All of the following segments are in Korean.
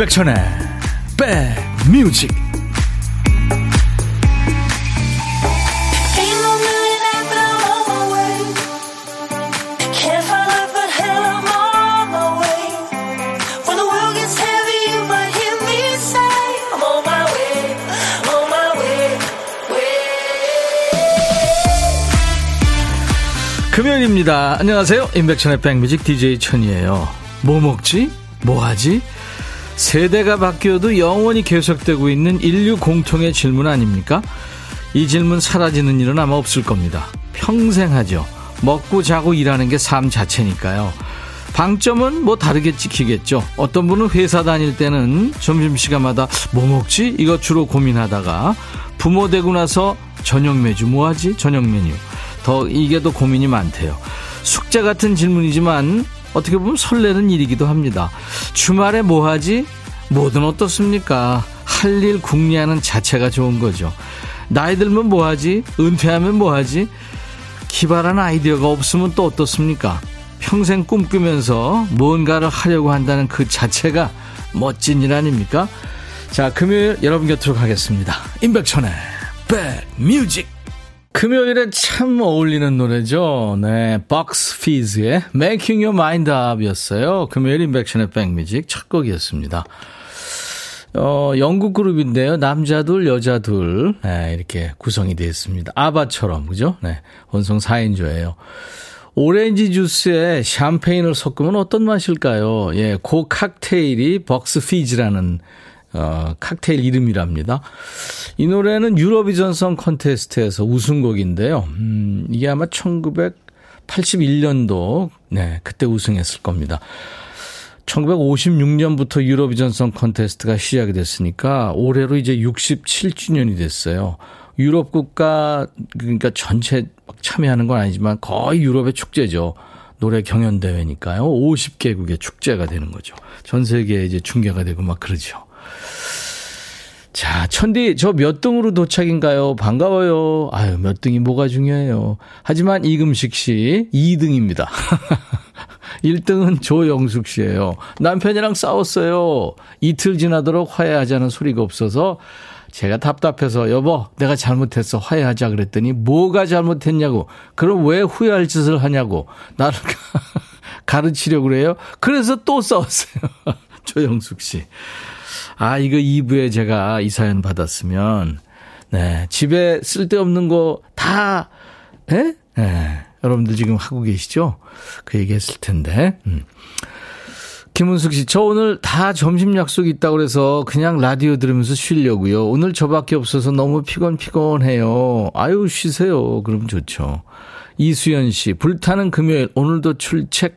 임백천의 백뮤직 금요일입니다. 안녕하세요. 임백천의 백뮤직 DJ 천이에요. 뭐 먹지? 뭐 하지? 세대가 바뀌어도 영원히 계속되고 있는 인류 공통의 질문 아닙니까? 이 질문 사라지는 일은 아마 없을 겁니다. 평생 하죠. 먹고 자고 일하는 게 삶 자체니까요. 방점은 뭐 다르게 찍히겠죠. 어떤 분은 회사 다닐 때는 점심시간마다 뭐 먹지? 이거 주로 고민하다가 부모 되고 나서 저녁 메뉴 뭐 하지? 저녁 메뉴. 더 이게 더 고민이 많대요. 숙제 같은 질문이지만 어떻게 보면 설레는 일이기도 합니다. 주말에 뭐 하지? 뭐든 어떻습니까? 할 일 궁리하는 자체가 좋은 거죠. 나이 들면 뭐 하지? 은퇴하면 뭐 하지? 기발한 아이디어가 없으면 또 어떻습니까? 평생 꿈꾸면서 뭔가를 하려고 한다는 그 자체가 멋진 일 아닙니까? 자, 금요일 여러분 곁으로 가겠습니다. 임백천의 백뮤직. 금요일에 참 어울리는 노래죠. 네, 박스 피즈의 Making Your Mind Up 였어요. 금요일 인백션의 백뮤직 첫 곡이었습니다. 어, 영국 그룹인데요. 남자 둘, 여자 둘, 네, 이렇게 구성이 되어 있습니다. 아바처럼, 그죠? 네, 원성 4인조예요. 오렌지 주스에 샴페인을 섞으면 어떤 맛일까요? 예, 그 칵테일이 벅스 피즈라는 어, 칵테일 이름이랍니다. 이 노래는 유로비전성 컨테스트에서 우승곡인데요. 음, 이게 아마 1981년도, 네, 그때 우승했을 겁니다. 1956년부터 유로비전성 컨테스트가 시작이 됐으니까 올해로 이제 67주년이 됐어요. 유럽 국가, 그러니까 전체 참여하는 건 아니지만 거의 유럽의 축제죠. 노래 경연 대회니까요. 50개국의 축제가 되는 거죠. 전 세계에 이제 중계가 되고 막 그러죠. 자, 천디, 저 몇 등으로 도착인가요? 반가워요. 아유, 몇 등이 뭐가 중요해요. 하지만 이금식 씨 2등입니다. 1등은 조영숙 씨예요. 남편이랑 싸웠어요. 이틀 지나도록 화해하자는 소리가 없어서 제가 답답해서 여보, 내가 잘못했어. 화해하자 그랬더니 뭐가 잘못했냐고. 그럼 왜 후회할 짓을 하냐고. 나를 가르치려고 그래요. 그래서 또 싸웠어요. 조영숙 씨. 아, 이거 2부에 제가 이 사연 받았으면, 네, 집에 쓸데없는 거 다, 예? 네, 여러분들 지금 하고 계시죠? 그 얘기 했을 텐데, 음. 김은숙 씨, 저 오늘 다 점심 약속 있다고 그래서 그냥 라디오 들으면서 쉬려고요. 오늘 저밖에 없어서 너무 피곤 피곤해요. 아유, 쉬세요. 그럼 좋죠. 이수연 씨, 불타는 금요일, 오늘도 출첵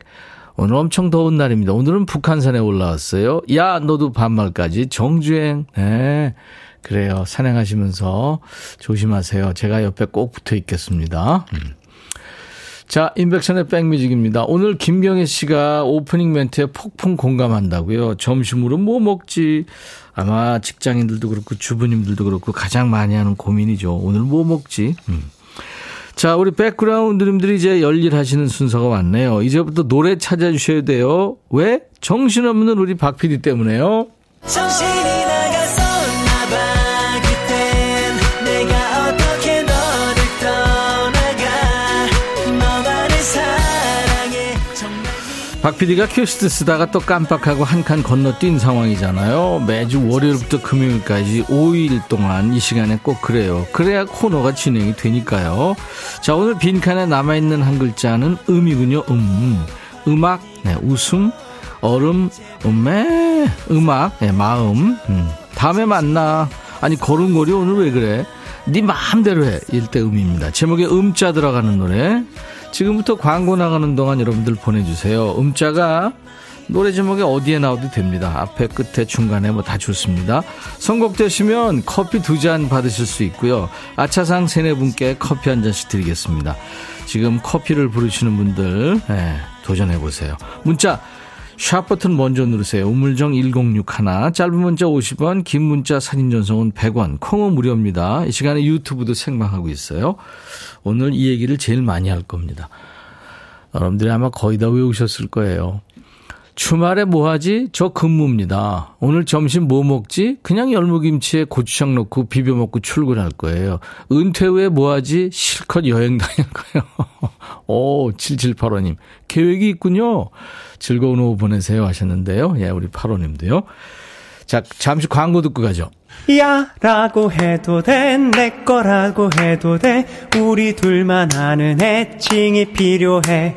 오늘 엄청 더운 날입니다. 오늘은 북한산에 올라왔어요. 야, 너도 반말까지. 정주행. 네. 그래요. 산행하시면서 조심하세요. 제가 옆에 꼭 붙어 있겠습니다. 음. 자, 인백션의 백뮤직입니다. 오늘 김경혜 씨가 오프닝 멘트에 폭풍 공감한다고요. 점심으로 뭐 먹지? 아마 직장인들도 그렇고 주부님들도 그렇고 가장 많이 하는 고민이죠. 오늘 뭐 먹지? 음. 자, 우리 백그라운드님들이 이제 열일하시는 순서가 왔네요. 이제부터 노래 찾아주셔야 돼요. 왜? 정신없는 우리 박 PD 때문에요. 정신이 박 PD가 큐시트 쓰다가 또 깜빡하고 한 칸 건너뛴 상황이잖아요. 매주 월요일부터 금요일까지 5일 동안 이 시간에 꼭 그래요. 그래야 코너가 진행이 되니까요. 자, 오늘 빈칸에 남아있는 한 글자는 음이군요. 음. 음악, 네, 웃음, 얼음, 음매, 음악, 네, 마음. 음. 다음에 만나. 아니, 걸음걸이 오늘 왜 그래? 네 마음대로 해. 일대 음입니다. 제목에 음자 들어가는 노래. 지금부터 광고 나가는 동안 여러분들 보내주세요. 음자가 노래 제목에 어디에 나와도 됩니다. 앞에, 끝에, 중간에 뭐 다 좋습니다. 선곡되시면 커피 두 잔 받으실 수 있고요. 아차상 세네 분께 커피 한 잔씩 드리겠습니다. 지금 커피를 부르시는 분들 네, 도전해 보세요. 문자 샵 버튼 먼저 누르세요. 우물정 1061 짧은 문자 50원 긴 문자 사진 전송은 100원 콩은 무료입니다. 이 시간에 유튜브도 생방하고 있어요. 오늘 이 얘기를 제일 많이 할 겁니다. 여러분들이 아마 거의 다 외우셨을 거예요. 주말에 뭐 하지? 저 근무입니다. 오늘 점심 뭐 먹지? 그냥 열무김치에 고추장 넣고 비벼 먹고 출근할 거예요. 은퇴 후에 뭐 하지? 실컷 여행 다닐 거예요. 오, 7785님. 계획이 있군요. 즐거운 오후 보내세요 하셨는데요. 예, 우리 8호님도요. 자, 잠시 광고 듣고 가죠. 야 라고 해도 돼 내 거라고 해도 돼 우리 둘만 아는 애칭이 필요해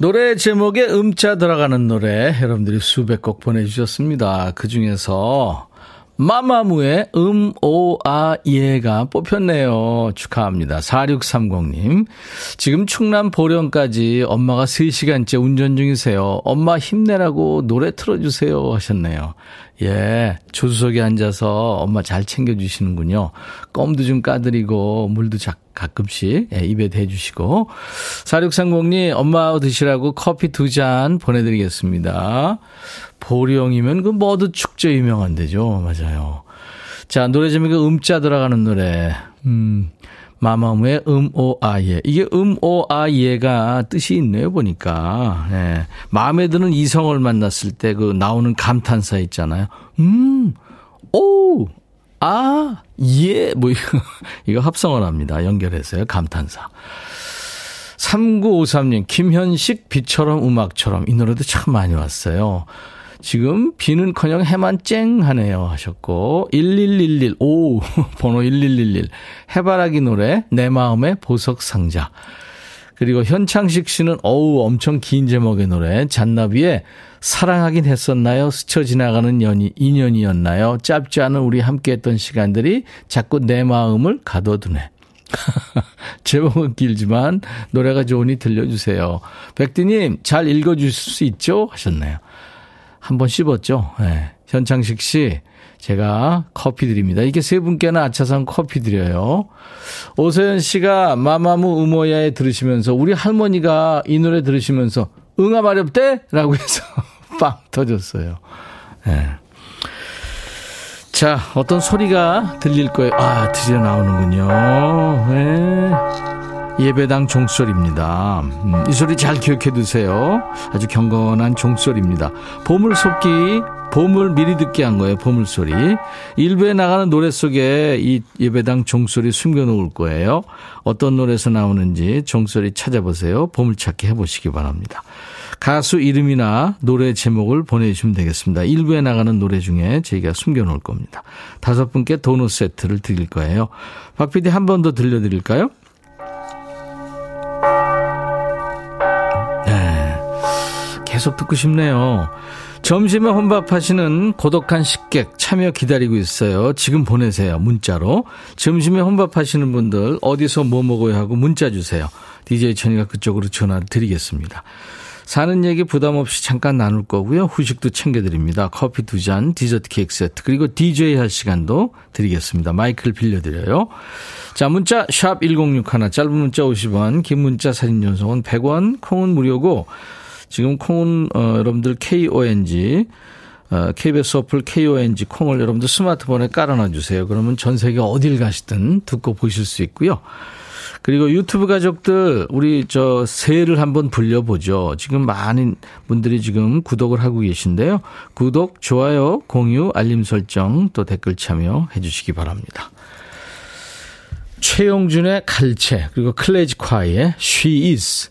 노래 제목에 음자 들어가는 노래 여러분들이 수백 곡 보내주셨습니다. 그 중에서 마마무의 음, 오, 아, 예가 뽑혔네요. 축하합니다. 4630님. 지금 충남 보령까지 엄마가 3시간째 운전 중이세요. 엄마 힘내라고 노래 틀어주세요. 하셨네요. 예, 조수석에 앉아서 엄마 잘 챙겨주시는군요. 껌도 좀 까드리고, 물도 자, 가끔씩 예, 입에 대주시고. 4630님, 엄마 드시라고 커피 두 잔 보내드리겠습니다. 보령이면 그 머드 축제 유명한 데죠. 맞아요. 자, 노래 제목에 음자 들어가는 노래. 음, 마마무의 음 오 아 예. 이게 음 오 아 예가 뜻이 있네요, 보니까. 예. 마음에 드는 이성을 만났을 때 그 나오는 감탄사 있잖아요. 음, 오, 아, 예. 뭐, 이거, 이거 합성을 합니다. 연결해서요. 감탄사. 3953님, 김현식 비처럼 음악처럼. 이 노래도 참 많이 왔어요. 지금 비는 커녕 해만 쨍 하네요 하셨고 1111 오 번호 1111 해바라기 노래 내 마음의 보석 상자 그리고 현창식 씨는 어우 엄청 긴 제목의 노래 잔나비의 사랑하긴 했었나요? 스쳐 지나가는 연이 인연이었나요? 짧지 않은 우리 함께했던 시간들이 자꾸 내 마음을 가둬두네. 제목은 길지만 노래가 좋으니 들려주세요. 백디님 잘 읽어주실 수 있죠? 하셨나요? 한번 씹었죠. 네. 현창식 씨, 제가 커피 드립니다. 이게 세 분께는 아차산 커피 드려요. 오세현 씨가 마마무 우모야에 들으시면서 우리 할머니가 이 노래 들으시면서 응아 마렵대? 라고 해서 빵 터졌어요. 네. 자, 어떤 소리가 들릴 거예요. 아, 드디어 나오는군요. 네. 예배당 종소리입니다. 음, 이 소리 잘 기억해 두세요. 아주 경건한 종소리입니다. 보물속기, 보물 미리 듣게 한 거예요. 보물소리. 일부에 나가는 노래 속에 이 예배당 종소리 숨겨 놓을 거예요. 어떤 노래에서 나오는지 종소리 찾아보세요. 보물찾기 해보시기 바랍니다. 가수 이름이나 노래 제목을 보내주시면 되겠습니다. 일부에 나가는 노래 중에 저희가 숨겨놓을 겁니다. 다섯 분께 도넛 세트를 드릴 거예요. 박 PD 한 번 더 들려드릴까요? 계속 듣고 싶네요. 점심에 혼밥하시는 고독한 식객 참여 기다리고 있어요. 지금 보내세요. 문자로. 점심에 혼밥하시는 분들 어디서 뭐 먹어야 하고 문자 주세요. DJ 천이가 그쪽으로 전화 드리겠습니다. 사는 얘기 부담 없이 잠깐 나눌 거고요. 후식도 챙겨드립니다. 커피 두 잔, 디저트 케이크 세트, 그리고 DJ 할 시간도 드리겠습니다. 마이크를 빌려드려요. 자, 문자 샵 1061, 짧은 문자 50원, 긴 문자 사진 전송은 100원, 콩은 무료고 지금 콩은 어, 여러분들 KONG 어, KBS 어플 KONG 콩을 여러분들 스마트폰에 깔아놔 주세요. 그러면 전 세계 어딜 가시든 듣고 보실 수 있고요. 그리고 유튜브 가족들 우리 저 새해를 한번 불려보죠. 지금 많은 분들이 지금 구독을 하고 계신데요. 구독, 좋아요, 공유, 알림 설정 또 댓글 참여해 주시기 바랍니다. 최용준의 칼체 그리고 클래지 콰이의 She Is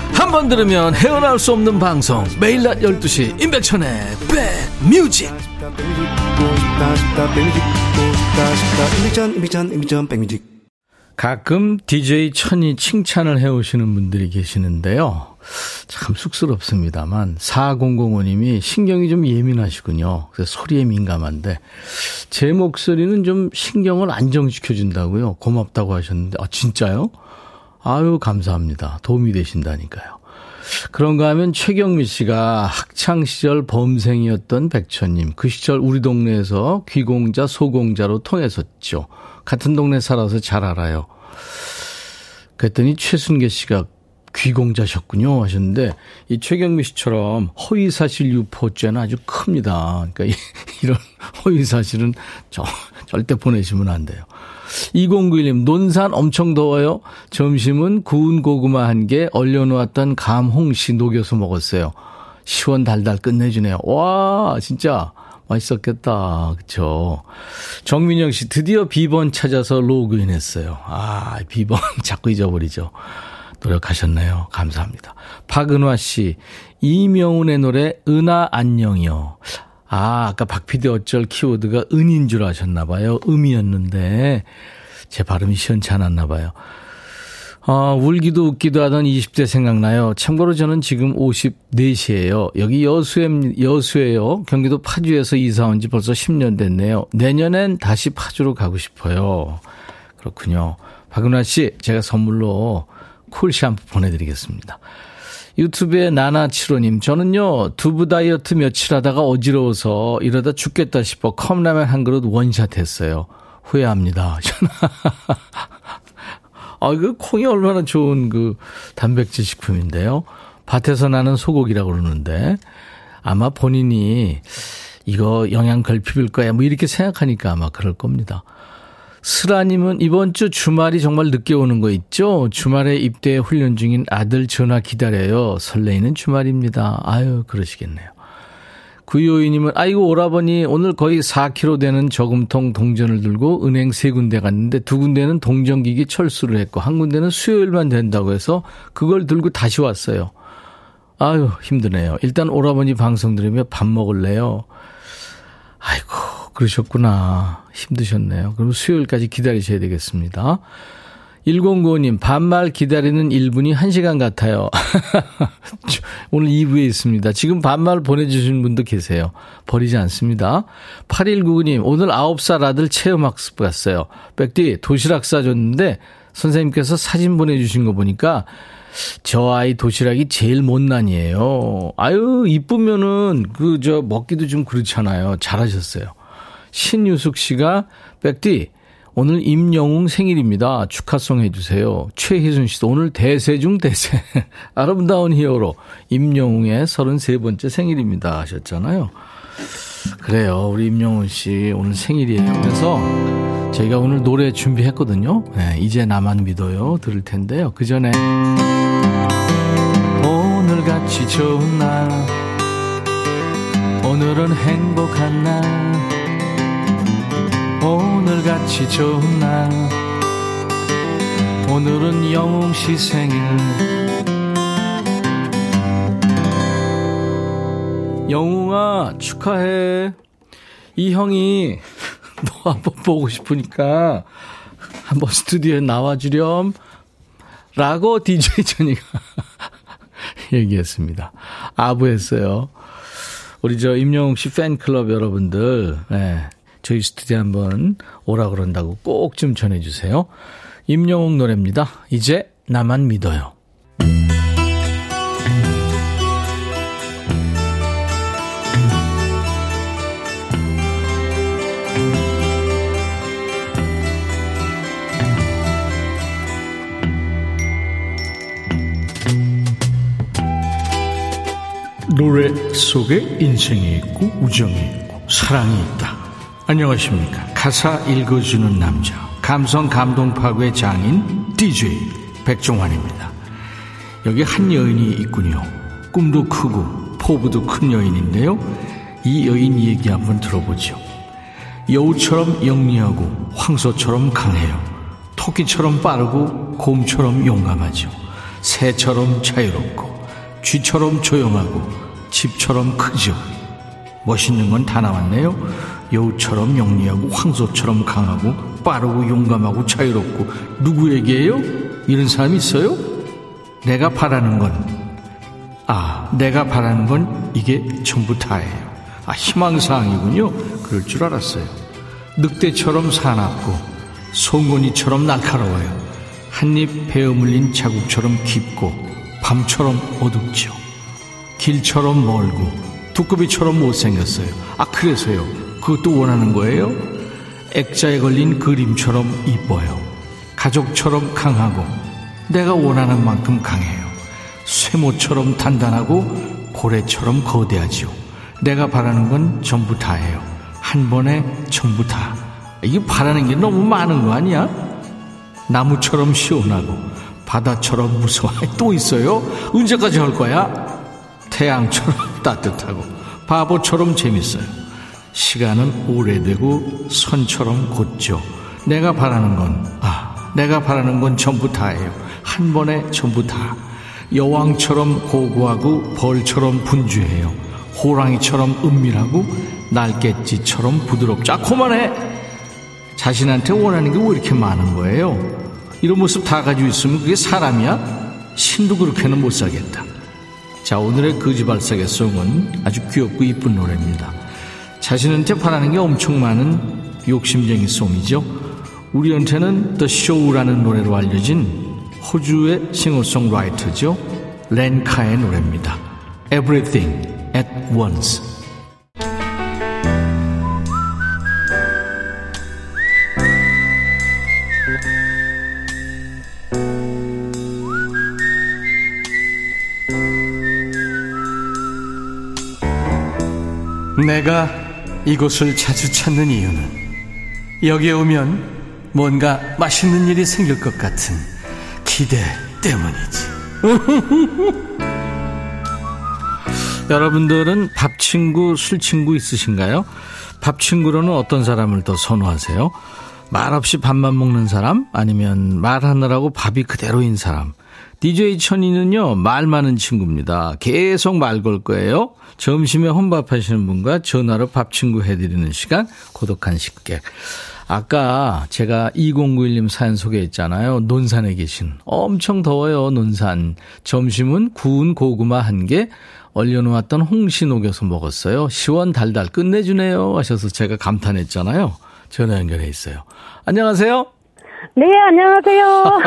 한 번 들으면 헤어나올 수 없는 방송 매일 낮 12시 임백천의 백뮤직 가끔 DJ 천이 칭찬을 해오시는 분들이 계시는데요. 참 쑥스럽습니다만 4005님이 신경이 좀 예민하시군요. 그래서 소리에 민감한데 제 목소리는 좀 신경을 안정시켜 준다고요. 고맙다고 하셨는데 아 진짜요? 아유 감사합니다. 도움이 되신다니까요. 그런가 하면 최경미 씨가 학창 시절 범생이었던 백천님 그 시절 우리 동네에서 귀공자 소공자로 통했었죠. 같은 동네 살아서 잘 알아요. 그랬더니 최순계 씨가 귀공자셨군요 하셨는데 이 최경미 씨처럼 허위사실 유포죄는 아주 큽니다. 그러니까 이런 허위사실은 저, 절대 보내시면 안 돼요. 2091님, 논산 엄청 더워요. 점심은 구운 고구마 한 개 얼려놓았던 감 홍시 녹여서 먹었어요. 시원 달달 끝내주네요. 와, 진짜 맛있었겠다. 그쵸. 정민영 씨, 드디어 비번 찾아서 로그인 했어요. 아, 비번 자꾸 잊어버리죠. 노력하셨네요. 감사합니다. 박은화 씨, 이명훈의 노래, 은하 안녕이요. 아, 아까 박피디 어쩔 키워드가 은인 줄 아셨나 봐요. 음이었는데, 제 발음이 시원치 않았나 봐요. 아, 울기도 웃기도 하던 20대 생각나요. 참고로 저는 지금 54세예요. 여기 여수에, 여수에요. 경기도 파주에서 이사 온 지 벌써 10년 됐네요. 내년엔 다시 파주로 가고 싶어요. 그렇군요. 박은화 씨, 제가 선물로 쿨 샴푸 보내드리겠습니다. 유튜브에 나나치로님, 저는요, 두부 다이어트 며칠 하다가 어지러워서 이러다 죽겠다 싶어 컵라면 한 그릇 원샷 했어요. 후회합니다. 아, 그 콩이 얼마나 좋은 그 단백질 식품인데요. 밭에서 나는 소고기라고 그러는데 아마 본인이 이거 영양 결핍일 거야. 뭐 이렇게 생각하니까 아마 그럴 겁니다. 슬아님은 이번 주 주말이 정말 늦게 오는 거 있죠? 주말에 입대 훈련 중인 아들 전화 기다려요. 설레이는 주말입니다. 아유, 그러시겠네요. 구요이님은 아이고 오라버니 오늘 거의 4kg 되는 저금통 동전을 들고 은행 세 군데 갔는데 두 군데는 동전기기 철수를 했고 한 군데는 수요일만 된다고 해서 그걸 들고 다시 왔어요. 아유 힘드네요. 일단 오라버니 방송 들으며 밥 먹을래요. 아이고 그러셨구나 힘드셨네요. 그럼 수요일까지 기다리셔야 되겠습니다. 1095님, 반말 기다리는 1분이 1시간 같아요. 오늘 2부에 있습니다. 지금 반말 보내주신 분도 계세요. 버리지 않습니다. 8199님, 오늘 9살 아들 체험학습 갔어요. 백디, 도시락 싸줬는데, 선생님께서 사진 보내주신 거 보니까, 저 아이 도시락이 제일 못난이에요. 아유, 이쁘면은, 그, 저, 먹기도 좀 그렇잖아요. 잘하셨어요. 신유숙 씨가, 백디, 오늘 임영웅 생일입니다. 축하송 해주세요. 최희순 씨도 오늘 대세 중 대세. 아름다운 히어로. 임영웅의 33번째 생일입니다. 하셨잖아요. 그래요. 우리 임영웅 씨 오늘 생일이에요. 그래서 저희가 오늘 노래 준비했거든요. 네, 이제 나만 믿어요. 들을 텐데요. 그 전에 오늘 같이 좋은 날 오늘은 행복한 날 오늘같이 좋은 날. 오늘은 영웅씨 생일. 영웅아 축하해. 이 형이 너 한번 보고 싶으니까 한번 스튜디오에 나와주렴. 라고 DJ 전이가 얘기했습니다. 아부했어요. 우리 저 임영웅 씨 팬클럽 여러분들 네. 저희 스튜디오 한번 오라 그런다고 꼭 좀 전해주세요. 임영웅 노래입니다. 이제 나만 믿어요. 노래 속에 인생이 있고 우정이 있고 사랑이 있다. 안녕하십니까. 가사 읽어주는 남자. 감성 감동 파괴 장인 DJ 백종환입니다. 여기 한 여인이 있군요. 꿈도 크고 포부도 큰 여인인데요. 이 여인 얘기 한번 들어보죠. 여우처럼 영리하고 황소처럼 강해요. 토끼처럼 빠르고 곰처럼 용감하죠. 새처럼 자유롭고 쥐처럼 조용하고 집처럼 크죠. 멋있는 건 다 나왔네요. 여우처럼 영리하고 황소처럼 강하고 빠르고 용감하고 자유롭고 누구에게요? 이런 사람이 있어요? 내가 바라는 건, 아, 내가 바라는 건 이게 전부 다예요. 아, 희망사항이군요. 그럴 줄 알았어요. 늑대처럼 사납고, 송곳니처럼 날카로워요. 한입 베어 물린 자국처럼 깊고, 밤처럼 어둡죠. 길처럼 멀고, 두꺼비처럼 못생겼어요. 아, 그래서요. 그것도 원하는 거예요? 액자에 걸린 그림처럼 이뻐요. 가족처럼 강하고, 내가 원하는 만큼 강해요. 쇠모처럼 단단하고, 고래처럼 거대하지요. 내가 바라는 건 전부 다예요. 한 번에 전부 다. 이게 바라는 게 너무 많은 거 아니야? 나무처럼 시원하고, 바다처럼 무서워. 또 있어요? 언제까지 할 거야? 태양처럼 따뜻하고, 바보처럼 재밌어요. 시간은 오래되고 선처럼 곧죠. 내가 바라는 건, 아, 내가 바라는 건 전부 다예요. 한 번에 전부 다. 여왕처럼 고고하고 벌처럼 분주해요. 호랑이처럼 은밀하고 날갯짓처럼 부드럽죠. 아, 그만해! 자신한테 원하는 게 왜 이렇게 많은 거예요? 이런 모습 다 가지고 있으면 그게 사람이야? 신도 그렇게는 못 살겠다. 자, 오늘의 거지발사계 송은 아주 귀엽고 이쁜 노래입니다. 자신한테 바라는 게 엄청 많은 욕심쟁이 송이죠. 우리한테는 The Show라는 노래로 알려진 호주의 싱어송라이터죠. 렌카의 노래입니다. Everything at Once. 내가 이곳을 자주 찾는 이유는 여기에 오면 뭔가 맛있는 일이 생길 것 같은 기대 때문이지. 여러분들은 밥 친구, 술 친구 있으신가요? 밥 친구로는 어떤 사람을 더 선호하세요? 말없이 밥만 먹는 사람? 아니면 말하느라고 밥이 그대로인 사람? DJ 천이는요, 말 많은 친구입니다. 계속 말 걸 거예요. 점심에 혼밥 하시는 분과 전화로 밥 친구 해드리는 시간, 고독한 식객. 아까 제가 2091님 사연 소개했잖아요. 논산에 계신. 엄청 더워요, 논산. 점심은 구운 고구마 한 개, 얼려놓았던 홍시 녹여서 먹었어요. 시원 달달 끝내주네요. 하셔서 제가 감탄했잖아요. 전화 연결해 있어요. 안녕하세요. 네, 안녕하세요.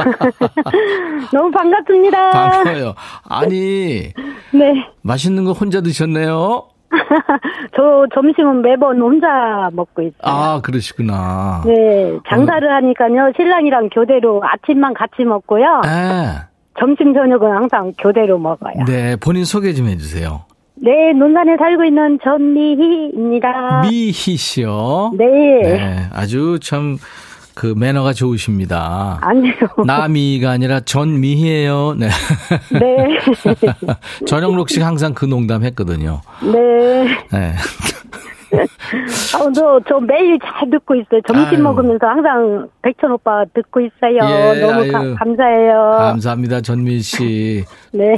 너무 반갑습니다. 반가워요. 아니. 네. 맛있는 거 혼자 드셨네요? 저 점심은 매번 혼자 먹고 있어요. 아, 그러시구나. 네, 장사를 하니까요. 신랑이랑 교대로 아침만 같이 먹고요. 네. 점심 저녁은 항상 교대로 먹어요. 네, 본인 소개 좀 해주세요. 네, 논산에 살고 있는 전미희입니다. 미희 씨요. 네. 네, 아주 참 그 매너가 좋으십니다. 아니요. 나미가 아니라 전미희예요. 네. 네. 전영록 씨가 항상 그 농담 했거든요. 네. 네. 아, 저, 저 매일 잘 듣고 있어요. 점심 아유. 먹으면서 항상 백천 오빠 듣고 있어요. 예, 너무 가-. 감사해요. 감사합니다, 전미 씨. 네.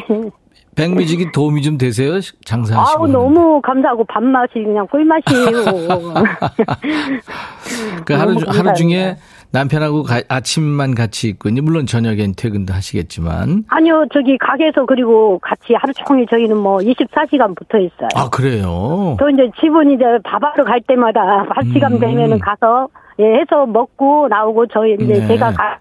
백뮤직이 도움이 좀 되세요? 장사하시고. 아우 너무 감사하고 밥맛이 그냥 꿀맛이에요. 그 하루, 하루 중에. 남편하고 가- 아침만 같이 있고, 물론 저녁엔 퇴근도 하시겠지만. 아니요 저기 가게에서 그리고 같이 하루 종일 저희는 뭐 24시간 붙어 있어요. 아, 그래요? 저 이제 집은 이제 밥하러 갈 때마다 밥 시간 음. 되면은 가서 예 해서 먹고 나오고 저희 이제 네. 제가 가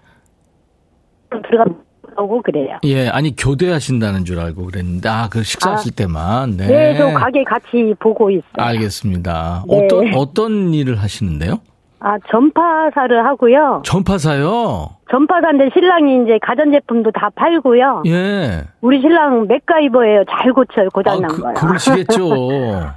들어가 고 그래요. 예, 아니, 교대하신다는 줄 알고 그랬는데, 아, 그 식사하실 때만. 네. 네, 저 가게 같이 보고 있어요. 알겠습니다. 네. 어떤, 어떤 일을 하시는데요? 아 전파사를 하고요. 전파사요? 전파사인데 신랑이 이제 가전제품도 다 팔고요. 예. 우리 신랑 맥가이버예요. 잘 고쳐요. 고장난 그, 거요. 그러시겠죠.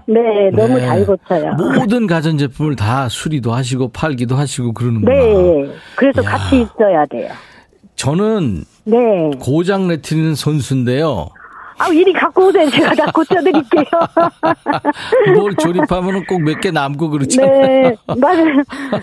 네, 너무 네. 잘 고쳐요. 모든 가전제품을 다 수리도 하시고 팔기도 하시고 그러는구나. 네, 그래서 야. 같이 있어야 돼요. 저는 네. 고장 내트리는 선수인데요. 아, 이리 갖고 오세요. 제가 다 고쳐드릴게요. 뭘 조립하면 꼭 몇 개 남고 그렇잖아요. 네, 맞아요.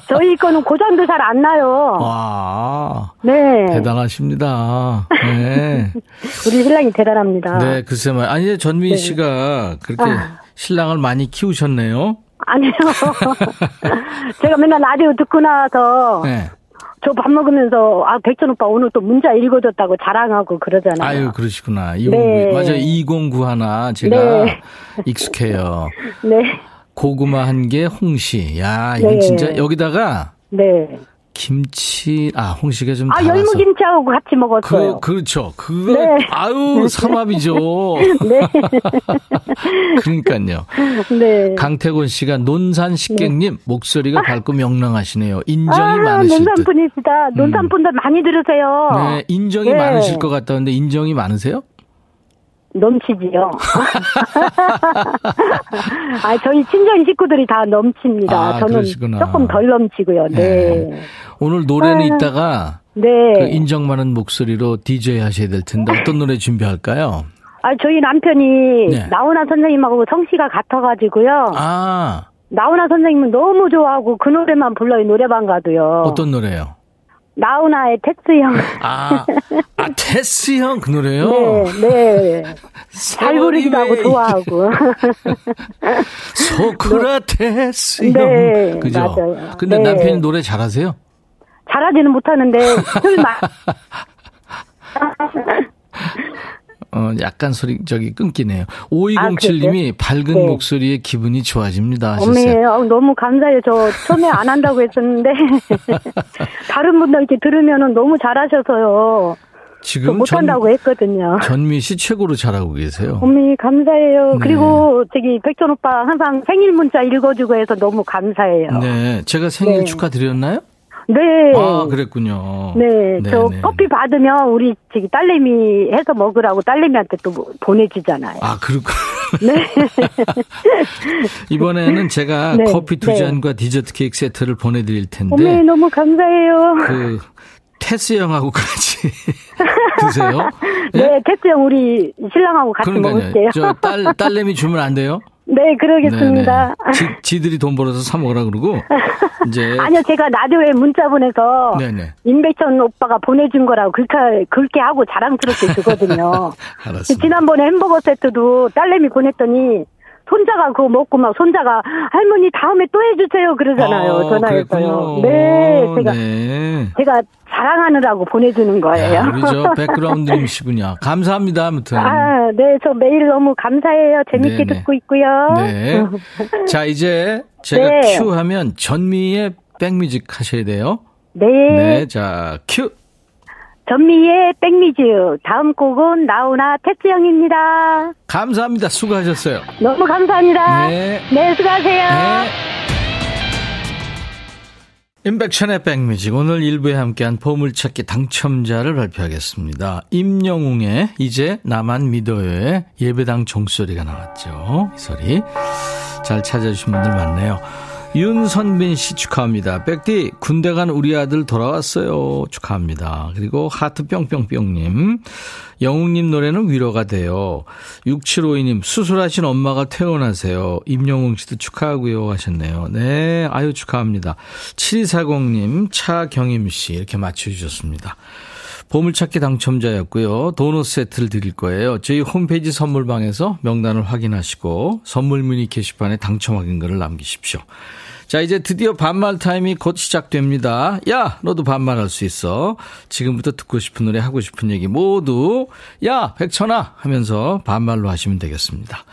저희 거는 고장도 잘 안 나요. 와, 네. 대단하십니다. 네. 우리 신랑이 대단합니다. 네, 글쎄 말. 아니, 전민 씨가 그렇게 아. 신랑을 많이 키우셨네요. 아니요. 제가 맨날 라디오 듣고 나서 네. 저 밥 먹으면서 아 백천 오빠 오늘 또 문자 읽어줬다고 자랑하고 그러잖아요. 아유, 그러시구나. 209. 네. 맞아요. 209 하나 제가 네. 익숙해요. 네, 고구마 한 개, 홍시. 야, 이건 네. 진짜 여기다가 네. 김치, 아, 홍시가 좀아 달아서. 열무 김치하고 같이 먹었어요. 그, 그렇죠. 그거, 네. 아유, 삼합이죠. 네, 그러니까요. 네. 강태곤 씨가 논산 식객님 목소리가 밝고 명랑하시네요. 인정이 아, 많으실 듯. 논산 분이시다. 논산 분들 많이 들으세요. 네, 인정이 네. 많으실 것 같다는데 인정이 많으세요? 넘치지요. 아, 저희 친정 식구들이 다 넘칩니다. 아, 저는 그러시구나. 조금 덜 넘치고요. 네. 네. 오늘 노래는 아. 이따가 네. 그 인정 많은 목소리로 DJ 하셔야 될 텐데 어떤 노래 준비할까요? 아, 저희 남편이 네. 나훈아 선생님하고 성씨가 같아가지고요. 아, 나훈아 선생님은 너무 좋아하고 그 노래만 불러요, 노래방 가도요. 어떤 노래요? 나훈아의 테스 형. 아, 아 테스 형 그 노래요? 네, 네. 잘 부르기도 하고 좋아하고. 소크라테스 형. 네, 그죠? 맞아요. 근데 네. 남편이 노래 잘하세요? 잘하지는 못하는데, 술 마, 어, 약간 소리, 저기 끊기네요. 아, 5207님이 밝은 네. 목소리에 기분이 좋아집니다. 하셨어요. 어메, 어, 너무 감사해요. 저 처음에 안 한다고 했었는데, 다른 분들 이렇게 들으면은 너무 잘하셔서요. 저 지금 전, 못한다고 했거든요. 전미 씨 최고로 잘하고 계세요. 어머니 감사해요. 네. 그리고 저기 백전 오빠 항상 생일 문자 읽어주고 해서 너무 감사해요. 네. 제가 생일 네. 축하드렸나요? 네. 아, 그랬군요. 네, 저 네. 커피 받으면 우리 저기 딸내미 해서 먹으라고 딸내미한테 또 뭐- 보내주잖아요. 아, 그렇군. 네. 이번에는 제가 네, 커피 두 네. 잔과 디저트 케이크 세트를 보내드릴 텐데, 너무 감사해요. 그, 테스 형하고 같이 드세요. 네, 태스 형 우리 신랑하고 같이 먹을게요. 그러니까요. 저 딸, 딸내미 주면 안 돼요? 네, 그러겠습니다. 네네. 지, 지들이 돈 벌어서 사 먹으라 그러고, 이제. 아니요, 제가 라디오에 문자 보내서 네네. 임백천 오빠가 보내준 거라고 그렇게 그렇게 하고 자랑스럽게 주거든요. 알았습니다. 지난번에 햄버거 세트도 딸내미 보냈더니 손자가 그거 먹고 막 손자가 할머니 다음에 또 해주세요 그러잖아요 어, 전화해서요. 그랬군요. 네, 제가 네. 제가 자랑하느라고 보내주는 거예요. 야, 우리 저 백그라운드님이시군요. 감사합니다. 아무튼. 아, 네, 저 매일 너무 감사해요. 재밌게 네네. 듣고 있고요. 네. 자, 이제 제가 네. 큐 하면 전미의 백뮤직 하셔야 돼요. 네. 네. 자, 큐. 전미의 백미즈 다음 곡은 나훈아 테스 형입니다. 감사합니다. 수고하셨어요. 너무 감사합니다. 네. 네, 수고하세요. 네. 임백천의 백뮤직 오늘 일부에 함께한 보물찾기 당첨자를 발표하겠습니다. 임영웅의 이제 나만 믿어요의 예배당 종소리가 나왔죠. 이 소리 잘 찾아주신 분들 많네요. 윤선빈 씨 축하합니다. 백디 군대 간 우리 아들 돌아왔어요. 축하합니다. 그리고 하트 뿅뿅뿅님 영웅님 노래는 위로가 돼요. 6752님 수술하신 엄마가 퇴원하세요. 임영웅 씨도 축하하고요 하셨네요. 네 아유 축하합니다. 7240님 차경임 씨 이렇게 맞춰주셨습니다. 보물찾기 당첨자였고요. 도넛 세트를 드릴 거예요. 저희 홈페이지 선물방에서 명단을 확인하시고 선물 문의 게시판에 당첨 확인글을 남기십시오. 자, 이제 드디어 반말 타임이 곧 시작됩니다. 야, 너도 반말할 수 있어. 지금부터 듣고 싶은 노래, 하고 싶은 얘기 모두 야, 백천아 하면서 반말로 하시면 되겠습니다.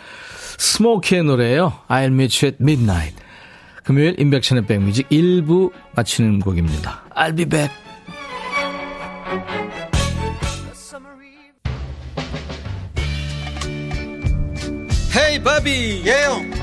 스모키의 노래예요. I'll meet you at midnight. 금요일 인백션의 백뮤직 1부 마치는 곡입니다. I'll be back. 헤이 바비 예영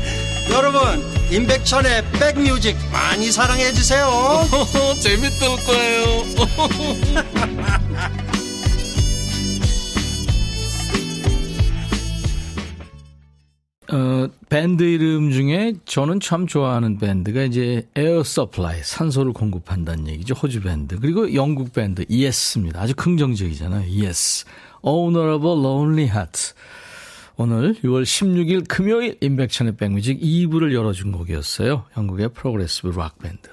임백천의 백뮤직 많이 사랑해 주세요 재밌을 거예요 어, 밴드 이름 중에 저는 참 좋아하는 밴드가 이제 에어 서플라이, 산소를 공급한다는 얘기죠. 호주 밴드. 그리고 영국 밴드, 예스입니다. 아주 긍정적이잖아요. 예스. Owner of a Lonely Heart. 오늘 6월 16일 금요일 임백천의 백뮤직 2부를 열어준 곡이었어요. 영국의 progressive rock 밴드.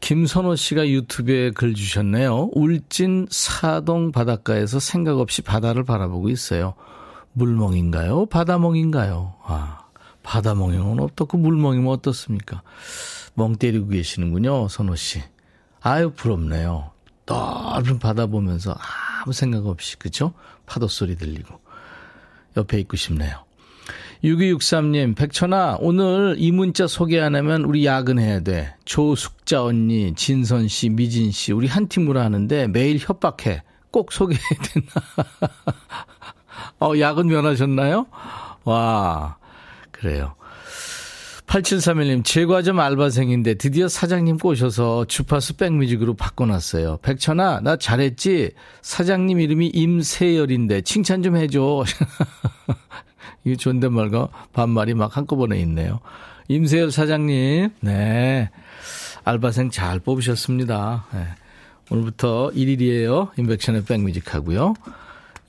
김선호 씨가 유튜브에 글 주셨네요. 울진 사동 바닷가에서 생각 없이 바다를 바라보고 있어요. 물멍인가요? 바다멍인가요? 아, 바다멍이면 어떻고 물멍이면 어떻습니까? 멍 때리고 계시는군요, 선호 씨. 아유, 부럽네요. 넓은 바다 보면서 아무 생각 없이, 그죠? 파도 소리 들리고. 옆에 있고 싶네요. 6263님, 백천아, 오늘 이 문자 소개 안 하면 우리 야근해야 돼. 조숙자 언니, 진선 씨, 미진 씨, 우리 한 팀으로 하는데 매일 협박해. 꼭 소개해야 되나? 어, 야근 면하셨나요? 와, 그래요. 8731님, 제과점 알바생인데 드디어 사장님 꼬셔서 주파수 백뮤직으로 바꿔놨어요. 백천아, 나 잘했지? 사장님 이름이 임세열인데 칭찬 좀 해줘. 이 존댓말과 반말이 막 한꺼번에 있네요. 임세열 사장님, 네. 알바생 잘 뽑으셨습니다. 네. 오늘부터 1일이에요. 인백션의 백뮤직 하고요.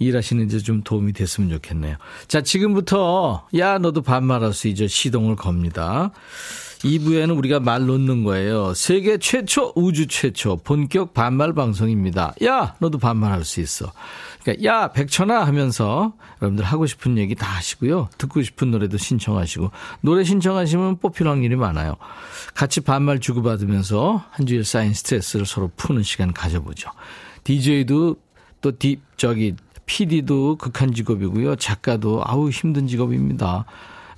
일하시는데 좀 도움이 됐으면 좋겠네요. 자, 지금부터, 야, 너도 반말할 수 있죠. 시동을 겁니다. 2부에는 우리가 말 놓는 거예요. 세계 최초, 우주 최초, 본격 반말 방송입니다. 야, 너도 반말할 수 있어. 그러니까 야 백천아 하면서 여러분들 하고 싶은 얘기 다 하시고요. 듣고 싶은 노래도 신청하시고 노래 신청하시면 뽑힐 확률이 많아요. 같이 반말 주고받으면서 한 주일 쌓인 스트레스를 서로 푸는 시간 가져보죠. DJ도 또 디, 저기 PD도 극한 직업이고요. 작가도 아우 힘든 직업입니다.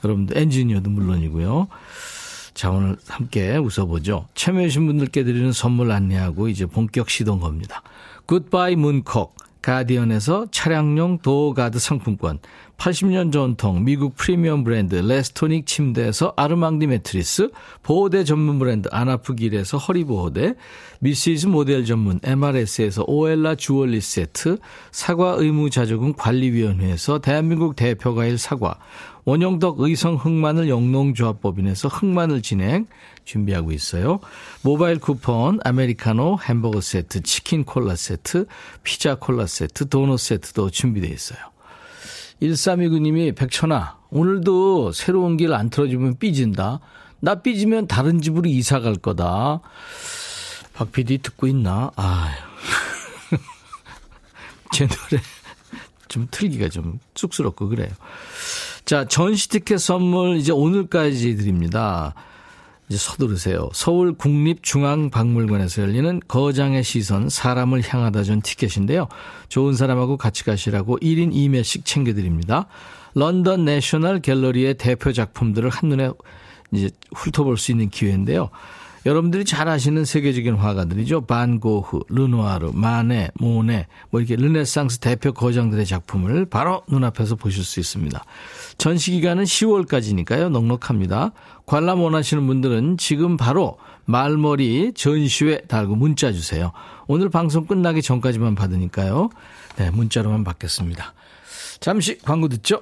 여러분들 엔지니어도 물론이고요. 자, 오늘 함께 웃어보죠. 참여해주신 분들께 드리는 선물 안내하고 이제 본격 시동 겁니다. 굿바이 문콕. 가디언에서 차량용 door guard 상품권, 80년 전통 미국 프리미엄 브랜드 레스토닉 침대에서 아르망디 매트리스, 보호대 전문 브랜드 아나프길에서 허리보호대, 미시즈 모델 전문 MRS에서 오엘라 주얼리 세트, 사과 의무자조금 관리위원회에서 대한민국 대표과일 사과, 원영덕 의성 흑마늘 영농조합법인에서 흑마늘 진액 준비하고 있어요. 모바일 쿠폰, 아메리카노 햄버거 세트, 치킨 콜라 세트, 피자 콜라 세트, 도넛 세트도 준비되어 있어요. 1329님이 백천아, 오늘도 새로운 길 안 틀어주면 삐진다. 나 삐지면 다른 집으로 이사 갈 거다. 박 PD 듣고 있나? 아유. 제 노래 좀 틀기가 좀 쑥스럽고 그래요. 자, 전시 티켓 선물 이제 오늘까지 드립니다. 이제 서두르세요. 서울 국립중앙박물관에서 열리는 거장의 시선 사람을 향하다 전 티켓인데요. 좋은 사람하고 같이 가시라고 1인 2매씩 챙겨드립니다. 런던 내셔널 갤러리의 대표 작품들을 한눈에 이제 훑어볼 수 있는 기회인데요. 여러분들이 잘 아시는 세계적인 화가들이죠. 반 고흐, 르누아르, 마네, 모네, 뭐 이렇게 르네상스 대표 거장들의 작품을 바로 눈앞에서 보실 수 있습니다. 전시 기간은 10월까지니까요. 넉넉합니다. 관람 원하시는 분들은 지금 바로 말머리 전시회 달고 문자 주세요. 오늘 방송 끝나기 전까지만 받으니까요. 네, 문자로만 받겠습니다. 잠시 광고 듣죠.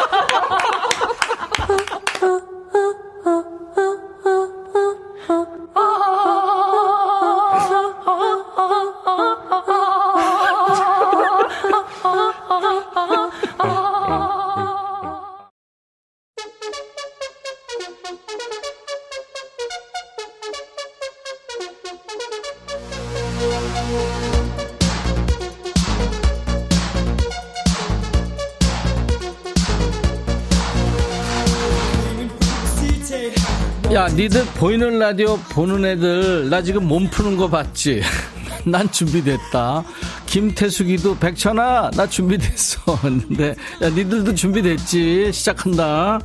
야, 니들 보이는 라디오 보는 애들 나 지금 몸 푸는 거 봤지? 난 준비됐다. 김태숙이도 백천아 나 준비됐어. 근데 야 니들도 준비됐지? 시작한다.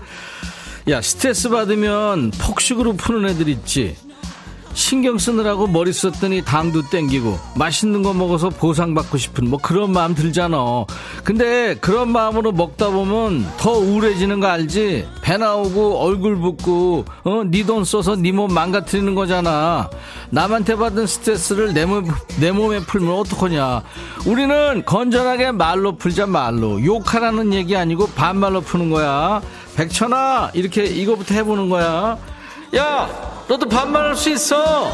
야 스트레스 받으면 폭식으로 푸는 애들 있지. 신경 쓰느라고 머리 썼더니 당도 땡기고 맛있는 거 먹어서 보상받고 싶은 뭐 그런 마음 들잖아. 근데 그런 마음으로 먹다 보면 더 우울해지는 거 알지? 배 나오고 얼굴 붓고 어? 네 돈 써서 네 몸 망가뜨리는 거잖아. 남한테 받은 스트레스를 내, 몸, 내 몸에 풀면 어떡하냐. 우리는 건전하게 말로 풀자 말로. 욕하라는 얘기 아니고 반말로 푸는 거야. 백천아 이렇게 이거부터 해보는 거야. 야 너도 반말할 수 있어.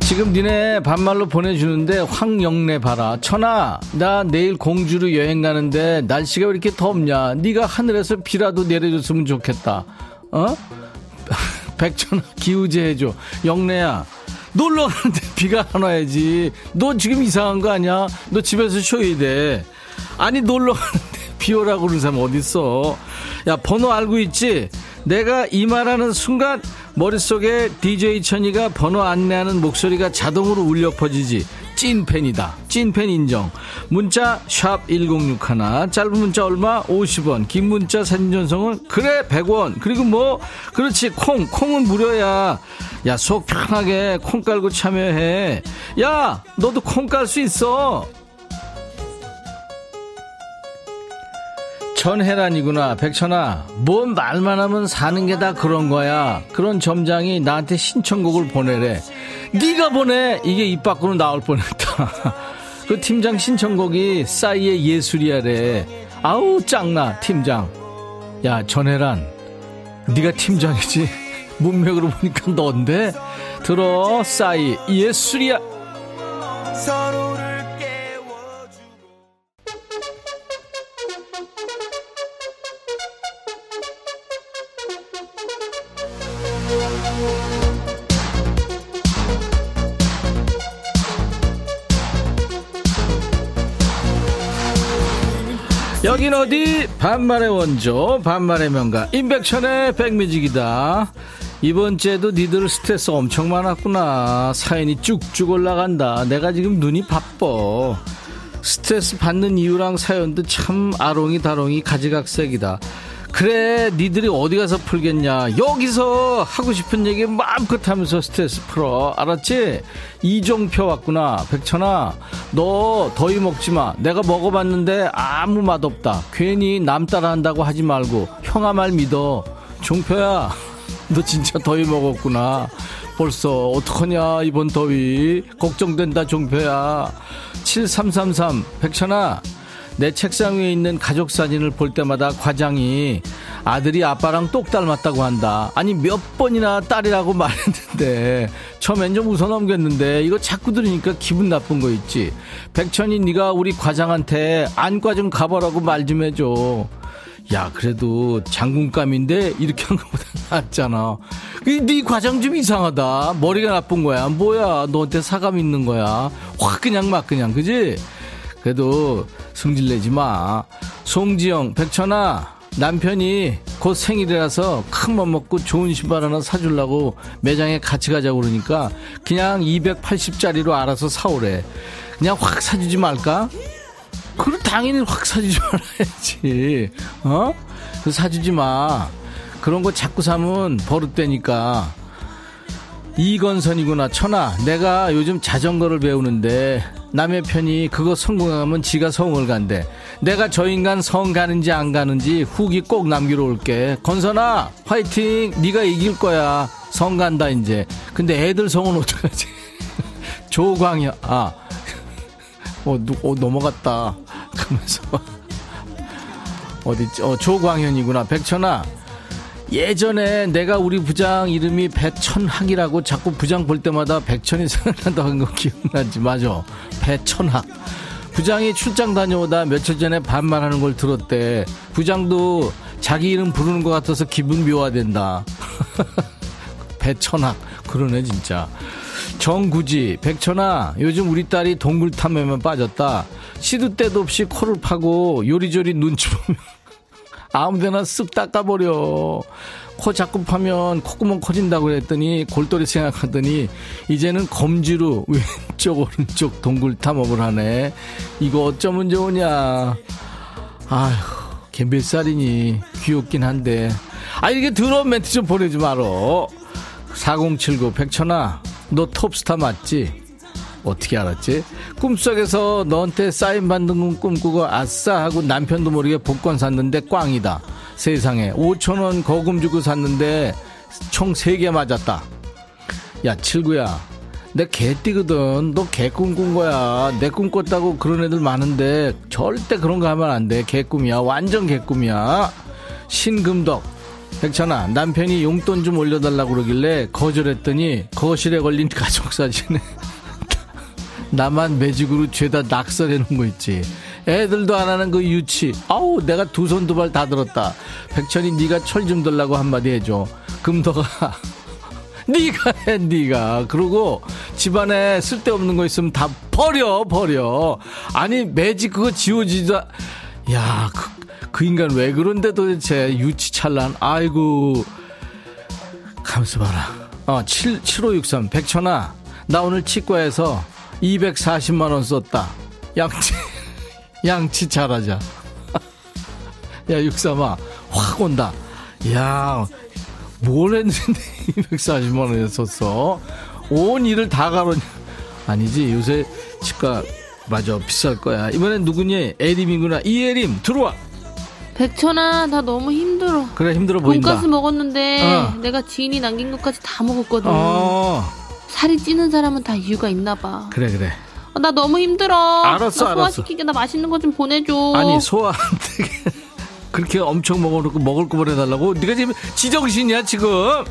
지금 니네 반말로 보내주는데 황영래 봐라 천아 나 내일 공주로 여행 가는데 날씨가 왜 이렇게 덥냐 네가 하늘에서 비라도 내려줬으면 좋겠다 어? 백천아 기우제 해줘 영래야 놀러 가는데 비가 안 와야지. 너 지금 이상한 거 아니야? 너 집에서 쉬어야 돼. 아니 놀러 가는데 비 오라고 그러는 사람 어딨어? 야 번호 알고 있지? 내가 이 말하는 순간 머릿속에 DJ 천이가 번호 안내하는 목소리가 자동으로 울려 퍼지지 찐팬이다. 찐팬 인정. 문자 샵1061 짧은 문자 얼마? 50원. 긴 문자 사진 전송은 그래 100원. 그리고 뭐? 그렇지 콩. 콩은 무료야. 야 속 편하게 콩 깔고 참여해. 야 너도 콩 깔 수 있어. 전혜란이구나 백천아. 뭔 말만 하면 사는 게 다 그런 거야. 그런 점장이 나한테 신청곡을 보내래 네가 보내. 이게 입 밖으로 나올 뻔했다. 그 팀장 신청곡이 싸이의 예술이야래. 아우 짱나 팀장. 야 전혜란. 네가 팀장이지. 문맥으로 보니까 넌데? 들어 싸이 예술이야 여긴 어디? 반말의 원조 반말의 명가. 임백천의 백뮤직이다. 이번 주에도 니들 스트레스 엄청 많았구나. 사연이 쭉쭉 올라간다. 내가 지금 눈이 바빠. 스트레스 받는 이유랑 사연도 참 아롱이 다롱이 가지각색이다 그래 니들이 어디 가서 풀겠냐? 여기서 하고 싶은 얘기 마음껏 하면서 스트레스 풀어. 알았지? 이종표 왔구나. 백천아 너 더위 먹지마. 내가 먹어봤는데 아무 맛없다. 괜히 남 따라한다고 하지 말고 형아 말 믿어. 종표야 너 진짜 더위 먹었구나. 벌써 어떡하냐 이번 더위. 걱정된다 종표야. 7333 백천아 내 책상 위에 있는 가족 사진을 볼 때마다 과장이 아들이 아빠랑 똑 닮았다고 한다. 아니 몇 번이나 딸이라고 말했는데 처음엔 좀 웃어 넘겼는데 이거 자꾸 들으니까 기분 나쁜 거 있지. 백천이 네가 우리 과장한테 안과 좀 가보라고 말 좀 해줘. 야 그래도 장군감인데 이렇게 한 것보다 낫잖아. 네 과장 좀 이상하다. 머리가 나쁜 거야. 뭐야 너한테 사감 있는 거야. 확 그냥 막 그냥 그지? 그래도 승질내지 마. 송지영, 백천아, 남편이 곧 생일이라서 큰 맘 먹고 좋은 신발 하나 사주려고 매장에 같이 가자고 그러니까 그냥 280짜리로 알아서 사오래. 그냥 확 사주지 말까? 그럼 당연히 확 사주지 말아야지. 어? 사주지 마. 그런 거 자꾸 사면 버릇되니까. 이건선이구나. 천아, 내가 요즘 자전거를 배우는데 남의 편이 그거 성공하면 지가 성을 간대. 내가 저 인간 성 가는지 안 가는지 후기 꼭 남기러 올게. 건선아, 화이팅! 네가 이길 거야. 성 간다 이제. 근데 애들 성은 어떡하지? 조광현, 아, 어, 누, 어 넘어갔다. 그러면서 어디 어, 조광현이구나. 백천아. 예전에 내가 우리 부장 이름이 배천학이라고 자꾸 부장 볼 때마다 백천이 생각난다는 거 기억나지? 맞아. 배천학. 부장이 출장 다녀오다 며칠 전에 반말하는 걸 들었대. 부장도 자기 이름 부르는 것 같아서 기분 묘화된다. 배천학. 그러네, 진짜. 정구지, 백천아, 요즘 우리 딸이 동굴 탐험에 빠졌다. 시도 때도 없이 코를 파고 요리조리 눈치 보면 아무데나 쓱 닦아버려. 코 자꾸 파면 콧구멍 커진다고 그랬더니 골똘히 생각하더니 이제는 검지로 왼쪽 오른쪽 동굴 탐험을 하네. 이거 어쩌면 좋으냐. 아휴 걔 몇 살이니? 귀엽긴 한데. 아, 이게 더러운 멘트 좀 보내지 말어. 4079 백천아, 너 톱스타 맞지? 어떻게 알았지? 꿈속에서 너한테 사인 받는 건 꿈꾸고 아싸 하고 남편도 모르게 복권 샀는데 꽝이다. 세상에 5천 원 거금 주고 샀는데 총 3개 맞았다. 야 칠구야. 내 개띠거든. 너 개 꿈 꾼 거야. 내 꿈 꿨다고 그런 애들 많은데 절대 그런 거 하면 안 돼. 개꿈이야. 완전 개꿈이야. 신금덕. 백천아 남편이 용돈 좀 올려달라고 그러길래 거절했더니 거실에 걸린 가족 사진에 나만 매직으로 죄다 낙서해 놓은 거 있지. 애들도 안 하는 그 유치. 아우 내가 두 손 두 발 다 들었다. 백천이 네가 철 좀 들라고 한마디 해줘. 금더가 네가 해 네가. 그러고 집안에 쓸데없는 거 있으면 다 버려 버려. 아니 매직 그거 지워지자. 야 그, 그 인간 왜 그런데 도대체 유치 찬란. 아이고. 가면서 봐라. 어, 7, 7563. 백천아, 나 오늘 치과에서 240만 원 썼다. 양치, 양치 잘하자. 야, 육삼아, 확 온다. 야, 뭘 했는데 240만 원에 썼어? 온 일을 다 가로냐. 아니지, 요새 치과, 맞아, 비쌀 거야. 이번엔 누구니? 에림이구나. 이에림, 들어와! 백천아, 나 너무 힘들어. 그래, 힘들어 보인다. 돈가스 먹었는데, 어. 내가 지인이 남긴 것까지 다 먹었거든. 어, 살이 찌는 사람은 다 이유가 있나 봐. 그래, 그래. 아, 나 너무 힘들어. 알았어, 나 알았어. 소화시키게 나 맛있는 거 좀 보내줘. 아니 소화 안 되게 그렇게 엄청 먹어놓고 먹을 거 보내달라고 네가 지금 지정신이야 지금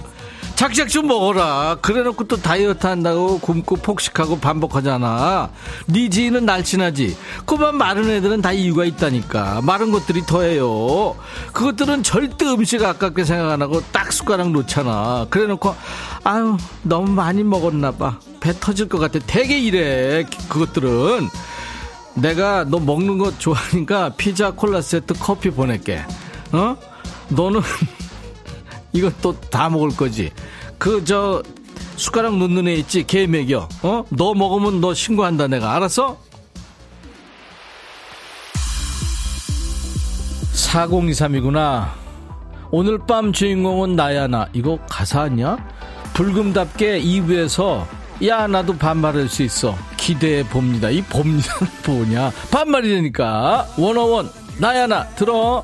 작작 좀 먹어라. 그래놓고 또 다이어트 한다고 굶고 폭식하고 반복하잖아. 네 지인은 날씬하지. 그만 마른 애들은 다 이유가 있다니까. 마른 것들이 더해요. 그것들은 절대 음식 아깝게 생각 안 하고 딱 숟가락 놓잖아. 그래놓고 아유 너무 많이 먹었나 봐 배 터질 것 같아. 되게 이래 그것들은. 내가 너 먹는 거 좋아하니까 피자 콜라 세트 커피 보낼게. 어? 너는 또다 먹을 거지. 그 저 숟가락 놓는 애 있지? 개 먹여. 어? 너 먹으면 너 신고한다 내가. 알았어? 4023이구나. 오늘 밤 주인공은 나야 나. 이거 가사 아니야? 불금답게 2부에서 야 나도 반말할 수 있어. 기대해 봅니다. 이 봅니다는 뭐냐? 반말이라니까. 원어원 나야 나 들어.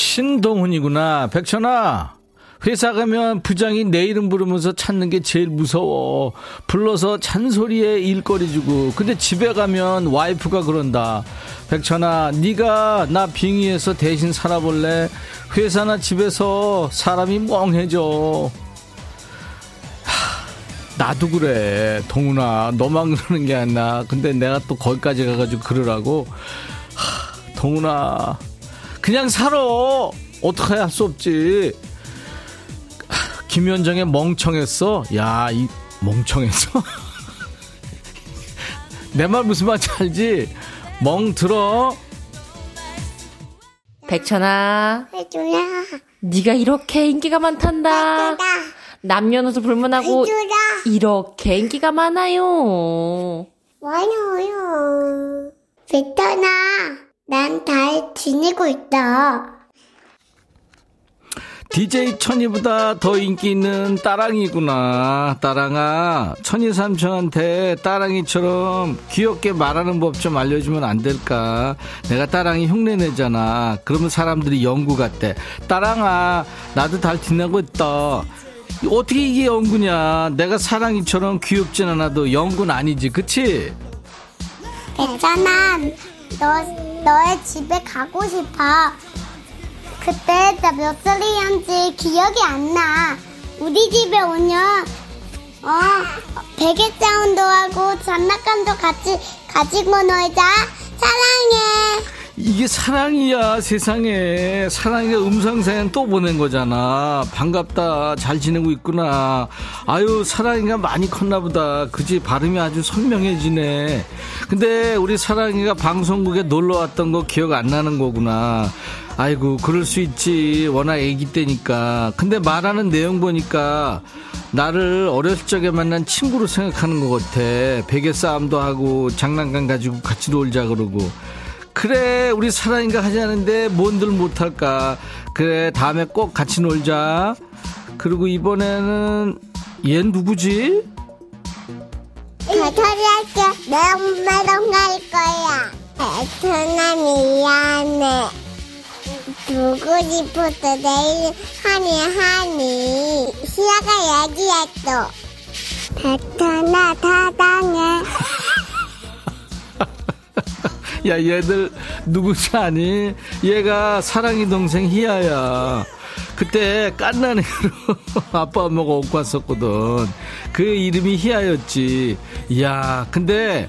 신동훈이구나. 백천아. 회사 가면 부장이 내 이름 부르면서 찾는 게 제일 무서워. 불러서 잔소리에 일거리 주고. 근데 집에 가면 와이프가 그런다. 백천아, 네가 나 빙의해서 대신 살아볼래? 회사나 집에서 사람이 멍해져. 하, 나도 그래. 동훈아, 너만 그러는 게 아니라. 근데 내가 또 거기까지 가가지고 그러라고. 하, 동훈아, 그냥 살아. 어떻게 할수 없지. 김현정의 멍청했어. 야, 이 멍청했어. 내 말 무슨 말인지 알지? 멍 들어. 백천아, 해줘라. 네가 이렇게 인기가 많단다. 해줘라. 남녀노소 불문하고 해줘라. 이렇게 인기가 많아요. 많아요. 베터나, 난 잘 지내고 있다. DJ 천이보다 더 인기 있는 따랑이구나. 따랑아, 천이 삼촌한테 따랑이처럼 귀엽게 말하는 법 좀 알려주면 안 될까? 내가 따랑이 흉내 내잖아. 그러면 사람들이 연구 같대. 따랑아, 나도 잘 지내고 있다. 어떻게 이게 연구냐? 내가 사랑이처럼 귀엽진 않아도 연구는 아니지, 그치? 베터나, 너, 너의 집에 가고 싶어. 그때 나 몇 살이었는지 기억이 안 나. 우리 집에 오면, 어, 베개 사운드 하고 장난감도 같이 가지고 놀자. 사랑해. 이게 사랑이야 세상에. 사랑이가 음성사연 또 보낸 거잖아. 반갑다. 잘 지내고 있구나. 아유 사랑이가 많이 컸나 보다. 그지? 발음이 아주 선명해지네. 근데 우리 사랑이가 방송국에 놀러 왔던 거 기억 안 나는 거구나. 아이고 그럴 수 있지. 워낙 애기 때니까. 근데 말하는 내용 보니까 나를 어렸을 적에 만난 친구로 생각하는 것 같아. 베개 싸움도 하고 장난감 가지고 같이 놀자 그러고 그래 우리 사랑이가 하자는데 뭔들 못할까 그래 다음에 꼭 같이 놀자 그리고 이번에는 얘 누구지? 할게. 내 엄마랑 갈 거야. 배터나 미안해. 보고 싶어서 내일 하니 하니. 시아가 얘기했어. 배터나 사랑해. 야 얘들 누구지? 아니? 얘가 사랑이 동생 희야야. 그때 깐난애로 아빠 엄마가 옷 갔었거든. 그 이름이 희야였지. 이야 근데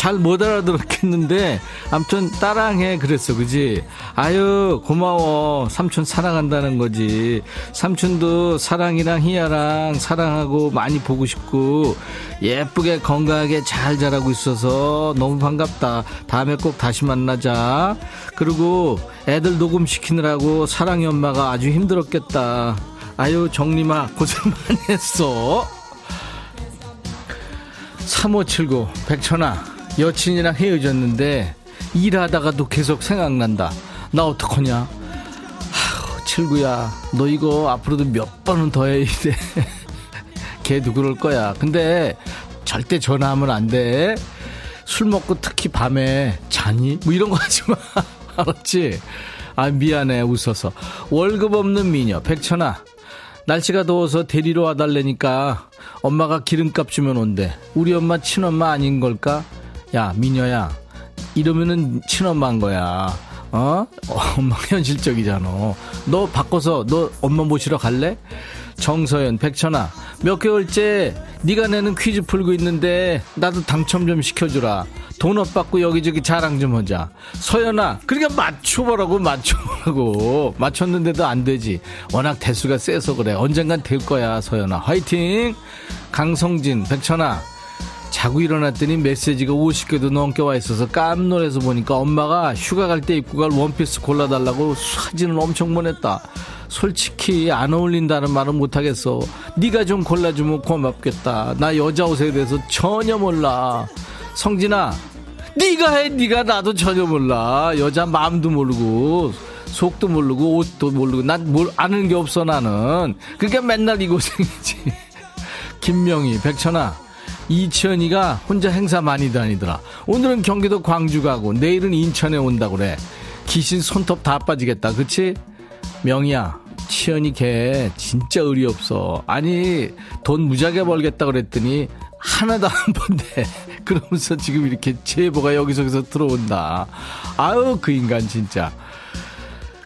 잘 못 알아들었겠는데 아무튼 따랑해 그랬어 그지? 아유 고마워. 삼촌 사랑한다는 거지. 삼촌도 사랑이랑 희야랑 사랑하고 많이 보고 싶고 예쁘게 건강하게 잘 자라고 있어서 너무 반갑다. 다음에 꼭 다시 만나자. 그리고 애들 녹음시키느라고 사랑이 엄마가 아주 힘들었겠다. 아유 정림아 고생 많이 했어. 3579 백천아 여친이랑 헤어졌는데 일하다가도 계속 생각난다. 나 어떡하냐? 아우 칠구야. 너 이거 앞으로도 몇 번은 더 해야 돼. 걔도 그럴 거야? 근데 절대 전화하면 안 돼. 술 먹고 특히 밤에 자니? 뭐 이런 거 하지 마. 알았지? 아 미안해 웃어서. 월급 없는 미녀 백천아. 날씨가 더워서 데리러 와달래니까 엄마가 기름값 주면 온대. 우리 엄마 친엄마 아닌 걸까? 야 미녀야. 이러면은 친엄마인 거야. 어? 어 엄마 현실적이잖아. 너 바꿔서 너 엄마 모시러 갈래? 정서연 백천아. 몇 개월째 네가 내는 퀴즈 풀고 있는데 나도 당첨 좀 시켜주라. 돈업 받고 여기저기 자랑 좀 하자. 서연아 그러니까 맞춰보라고 맞춰보라고. 맞췄는데도 안 되지. 워낙 대수가 세서 그래. 언젠간 될 거야 서연아. 화이팅! 강성진 백천아 자고 일어났더니 메시지가 50개도 넘게 와 있어서 깜놀해서 보니까 엄마가 휴가 갈 때 입고 갈 원피스 골라달라고 사진을 엄청 보냈다. 솔직히 안 어울린다는 말은 못하겠어. 네가 좀 골라주면 고맙겠다. 나 여자 옷에 대해서 전혀 몰라. 성진아, 네가 해. 네가 나도 전혀 몰라. 여자 마음도 모르고 속도 모르고 옷도 모르고 난 뭘 아는 게 없어 나는. 그러니까 맨날 이 고생이지. 김명희, 백천아. 이치현이가 혼자 행사 많이 다니더라. 오늘은 경기도 광주 가고 내일은 인천에 온다 그래. 귀신 손톱 다 빠지겠다. 그치? 명희야, 치현이 걔 진짜 의리 없어. 아니 돈 무지하게 벌겠다 그랬더니 하나도 안 번대. 그러면서 지금 이렇게 제보가 여기저기서 들어온다. 아유 그 인간 진짜.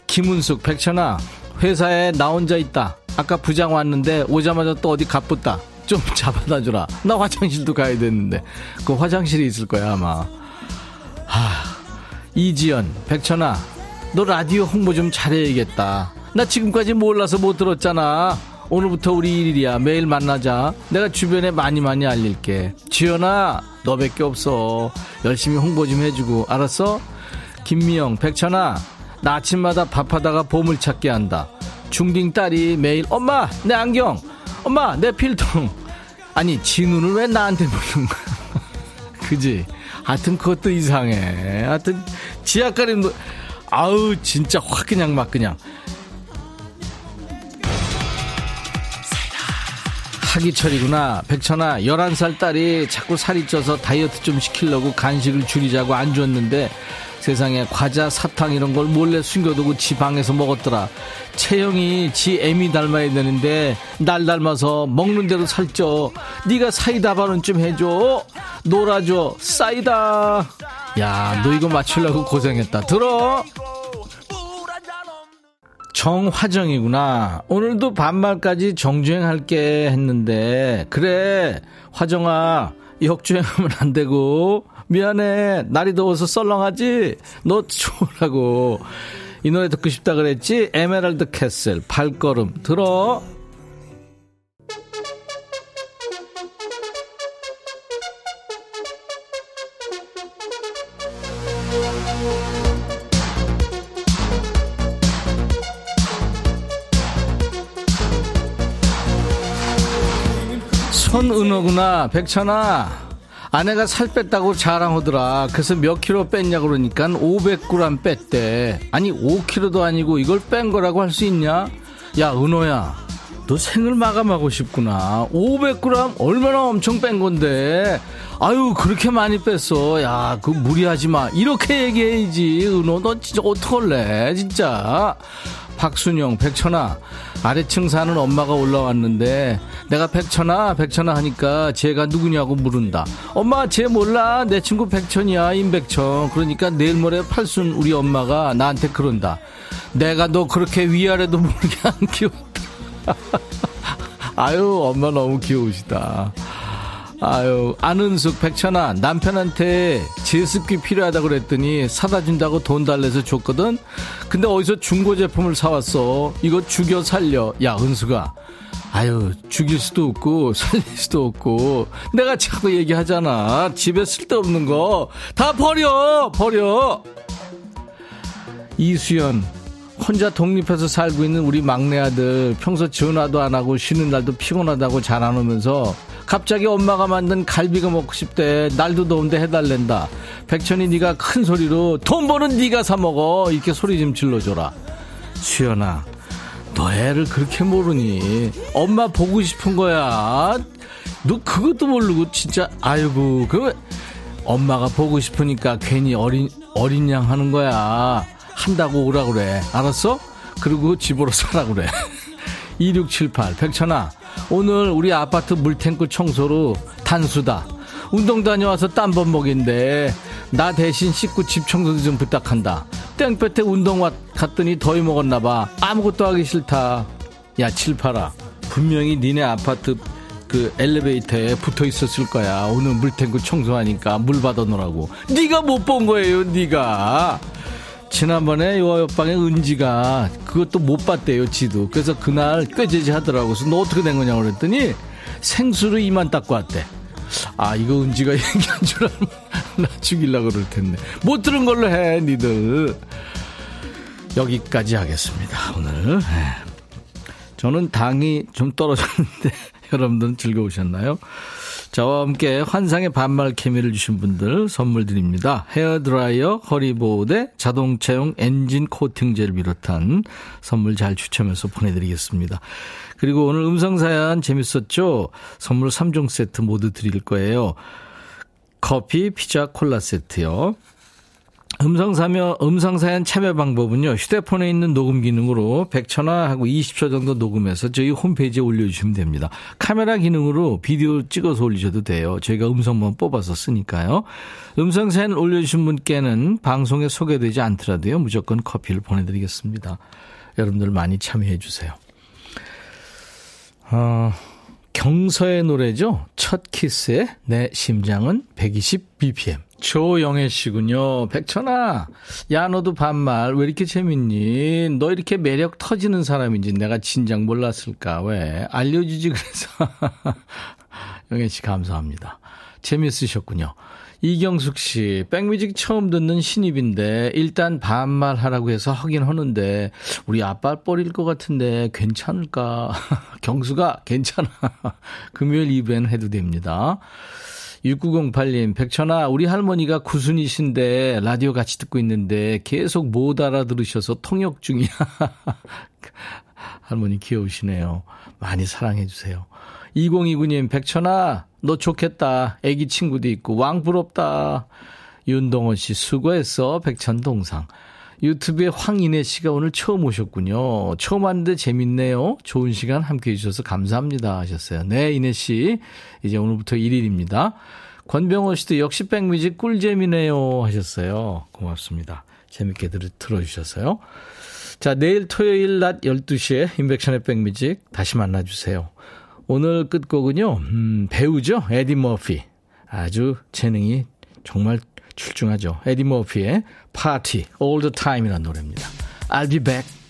김은숙, 백천아 회사에 나 혼자 있다. 아까 부장 왔는데 오자마자 또 어디 가쁘다. 좀 잡아다 주라. 나 화장실도 가야 되는데. 그 화장실이 있을 거야, 아마. 하, 이지연, 백천아, 너 라디오 홍보 좀 잘해야겠다. 나 지금까지 몰라서 못 들었잖아. 오늘부터 우리 일일이야. 매일 만나자. 내가 주변에 많이 많이 알릴게. 지연아, 너밖에 없어. 열심히 홍보 좀 해주고. 알았어? 김미영, 백천아, 나 아침마다 밥하다가 보물찾기 한다. 중딩 딸이 매일, 엄마, 내 안경! 엄마 내 필통. 아니 지 눈을 왜 나한테 보는 거야? 그지? 하여튼 그것도 이상해. 하여튼 지하가림 뭐, 아우 진짜 확 그냥 막 그냥. 하기철이구나. 백천아 11살 딸이 자꾸 살이 쪄서 다이어트 좀 시키려고 간식을 줄이자고 안 줬는데 세상에 과자 사탕 이런 걸 몰래 숨겨두고 지 방에서 먹었더라. 채영이 지 애미 닮아야 되는데 날 닮아서 먹는 대로 살쪄. 네가 사이다 발언 좀 해줘. 놀아줘. 사이다. 야 너 이거 맞추려고 고생했다. 들어. 정화정이구나. 오늘도 반말까지 정주행할게 했는데. 그래 화정아 역주행하면 안 되고 미안해. 날이 더워서 썰렁하지? 너 좋으라고. 이 노래 듣고 싶다 그랬지? 에메랄드 캐슬, 발걸음. 들어. 손은호구나. 백천아. 아내가 살 뺐다고 자랑하더라. 그래서 몇 킬로 뺐냐 그러니까 500g 뺐대. 아니 5킬로도 아니고 이걸 뺀 거라고 할 수 있냐? 야 은호야, 너 생을 마감하고 싶구나. 500g 얼마나 엄청 뺀 건데. 아유 그렇게 많이 뺐어. 야 그 무리하지 마. 이렇게 얘기해야지. 은호 너 진짜 어떡할래 진짜. 박순영, 백천아, 아래층 사는 엄마가 올라왔는데 내가 백천아, 백천아 하니까 쟤가 누구냐고 물은다. 엄마, 쟤 몰라. 내 친구 백천이야, 임백천. 그러니까 내일 모레 팔순 우리 엄마가 나한테 그런다. 내가 너 그렇게 위아래도 모르게 안 키웠다. 아유, 엄마 너무 귀여우시다. 아유, 안은숙, 백천아, 남편한테 제습기 필요하다 그랬더니 사다 준다고 돈 달래서 줬거든? 근데 어디서 중고 제품을 사왔어? 이거 죽여 살려. 야, 은수가. 아유, 죽일 수도 없고, 살릴 수도 없고. 내가 자꾸 얘기하잖아. 집에 쓸데없는 거. 다 버려! 버려! 이수연. 혼자 독립해서 살고 있는 우리 막내 아들. 평소 전화도 안 하고 쉬는 날도 피곤하다고 잘 안 오면서 갑자기 엄마가 만든 갈비가 먹고 싶대. 날도 더운데 해달랜다. 백천이 네가 큰 소리로 돈 버는 네가 사 먹어. 이렇게 소리 좀 질러줘라. 수연아, 너 애를 그렇게 모르니? 엄마 보고 싶은 거야. 너 그것도 모르고 진짜 아이고 그 엄마가 보고 싶으니까 괜히 어린 어린 양 하는 거야. 한다고 오라 그래. 알았어? 그리고 집으로 사라 그래. 2678 백천아 오늘 우리 아파트 물탱크 청소로 단수다. 운동 다녀와서 땀번 먹인데 나 대신 씻고 집 청소 좀 부탁한다. 땡볕에 운동 왔 갔더니 더위 먹었나 봐. 아무것도 하기 싫다. 야 칠팔아 분명히 니네 아파트 그 엘리베이터에 붙어 있었을 거야. 오늘 물탱크 청소하니까 물 받아 놓으라고. 네가 못 본 거예요, 네가. 지난번에 요 옆방에 은지가 그것도 못 봤대요, 지도. 그래서 그날 꾀죄지 하더라고. 그래서 너 어떻게 된 거냐고 그랬더니 생수를 이만 닦고 왔대. 아, 이거 은지가 얘기한 줄 알면 나 죽이려고 그럴 텐데. 못 들은 걸로 해, 니들. 여기까지 하겠습니다, 오늘. 저는 당이 좀 떨어졌는데 여러분들은 즐거우셨나요? 저와 함께 환상의 반말 케미를 주신 분들 선물 드립니다. 헤어드라이어, 허리보호대, 자동차용 엔진 코팅제를 비롯한 선물 잘 추첨해서 보내드리겠습니다. 그리고 오늘 음성사연 재밌었죠? 선물 3종 세트 모두 드릴 거예요. 커피, 피자, 콜라 세트요. 음성사면, 음성사연 참여 방법은요, 휴대폰에 있는 녹음 기능으로 100초나 하고 20초 정도 녹음해서 저희 홈페이지에 올려주시면 됩니다. 카메라 기능으로 비디오 찍어서 올리셔도 돼요. 저희가 음성만 뽑아서 쓰니까요. 음성사연 올려주신 분께는 방송에 소개되지 않더라도요, 무조건 커피를 보내드리겠습니다. 여러분들 많이 참여해주세요. 어, 경서의 노래죠. 첫 키스의 내 심장은 120bpm. 조영애 씨군요. 백천아, 야, 너도 반말 왜 이렇게 재밌니? 너 이렇게 매력 터지는 사람인지 내가 진작 몰랐을까? 왜? 알려주지, 그래서. 영애 씨, 감사합니다. 재밌으셨군요. 이경숙 씨, 백뮤직 처음 듣는 신입인데, 일단 반말하라고 해서 하긴 하는데, 우리 아빠 뻘일 것 같은데, 괜찮을까? 경수가 괜찮아. 금요일 이브엔 해도 됩니다. 6908님, 백천아, 우리 할머니가 구순이신데, 라디오 같이 듣고 있는데, 계속 못 알아들으셔서 통역 중이야. 할머니 귀여우시네요. 많이 사랑해주세요. 2029님, 백천아, 너 좋겠다. 애기 친구도 있고, 왕 부럽다. 윤동원 씨, 수고했어. 백천 동상. 유튜브에 황인혜 씨가 오늘 처음 오셨군요. 처음 왔는데 재밌네요. 좋은 시간 함께 해주셔서 감사합니다. 하셨어요. 네, 인혜 씨. 이제 오늘부터 1일입니다. 권병호 씨도 역시 백뮤직 꿀잼이네요. 하셨어요. 고맙습니다. 재밌게 들, 들어주셔서요. 자, 내일 토요일 낮 12시에 인백션의 백뮤직 다시 만나주세요. 오늘 끝곡은요, 음, 배우죠? 에디 머피. 아주 재능이 정말 출중하죠. 에디 머피의 파티, the Time이라는 노래입니다. I'll be back.